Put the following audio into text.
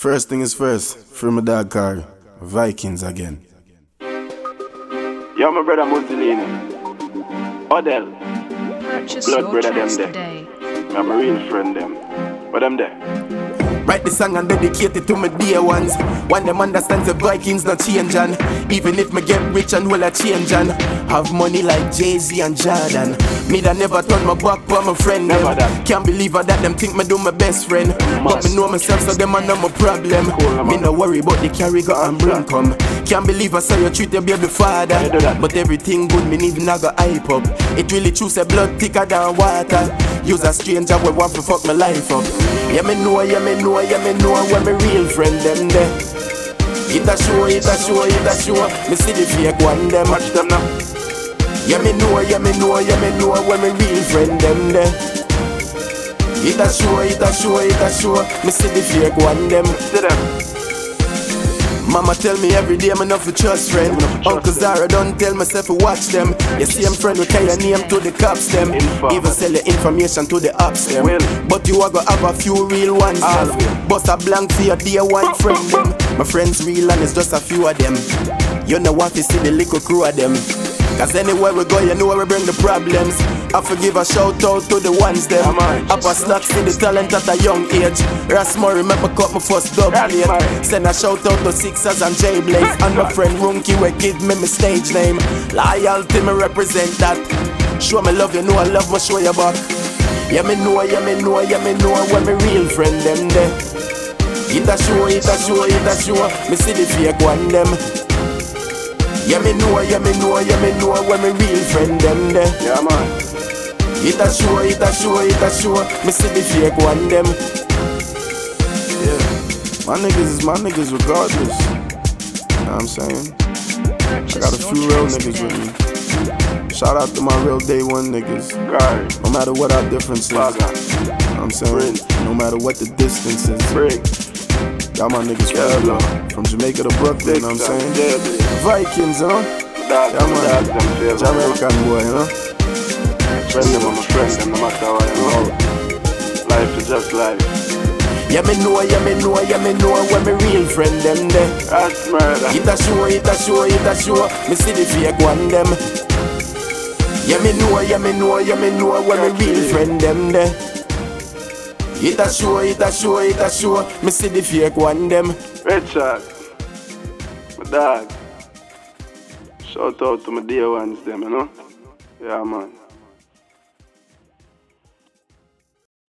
First thing is first, free my dog car. Vykingz again. Yo, my brother Mussolini. Odell. Purchase Blood brother tracks them today. I'm a real friend them. But them there. Write the song and dedicate it to my day ones. When them understand the Vykingz not change and even if me get rich and will I change and have money like Jay-Z and Jordan. Me that never turn my back for my friend. Never. Can't believe how that them think me do my best friend. But me know myself so them are not my problem. Cool, me no worry about the carry go and bring come. Can't believe I saw you treat your baby father. I. But everything good, me even I go hype up. It really true, say blood thicker than water. Use a stranger we want to fuck my life up. Yeah, me know, yeah, me know, yeah, me know when me real friend them there. It a show, it a show, it a show. Me see the fake one them. Watch them now. Yeah, me know, yeah, me know, yeah, me know when me real friend them there. It a show, it a show, it a show. Me see the fake one them. See them. Mama tell me every day I'm enough to trust friend. Uncle Zara don't tell myself to watch them. You see, I'm friend with your name to the cops them. Even sell your information to the ops them. But you are gonna have a few real ones. Bust a blank for your dear white friend them. My friends real and it's just a few of them. You know what to see the little crew of them. Cause anywhere we go, you know where we bring the problems. I forgive a shout out to the ones them. On. Upper slot see the talent at a young age. Rasmore remember cut my first dub plate. Send a shout out to Sixers and J Blaze. And my friend Runky will give me my stage name. Loyalty me represent that. Show me love, you know I love me, show you back. Yeah, me know, yeah, me know, yeah, me know when me real friend them there. It a show, it a show, it a show. Me see the fake one them. Yeah, me know, yeah, me know, yeah, me know when me real friend them there. Yeah, man. It a show, it a show, it a show. Me see the fake one them. Yeah, my niggas is my niggas regardless. You know what I'm saying? I got a few real niggas with me. Shout out to my real day one niggas. No matter what our differences, you know what I'm saying? No matter what the distance is, Break. Got my niggas Yeah, forever. man. From Jamaica to Brooklyn, you know what I'm saying? Yeah. Vykingz, huh? Dog, Yeah, them, man. dog, them feel Jamaican boy, huh? Friend them, I'm a friend them, no matter what, you know. Life is just life. Yeah, me know, yeah, me know, yeah, me know when me real friend them there. That's murder. It a show, it a show, it a show. Me see the fake one them. Yeah, me know, yeah, me know, yeah, me know when me real friend them there. It a show, it a show, it a show. Me see the fake one them. Richard. My dog. Shout out to my day ones, them, you know. Yeah, man.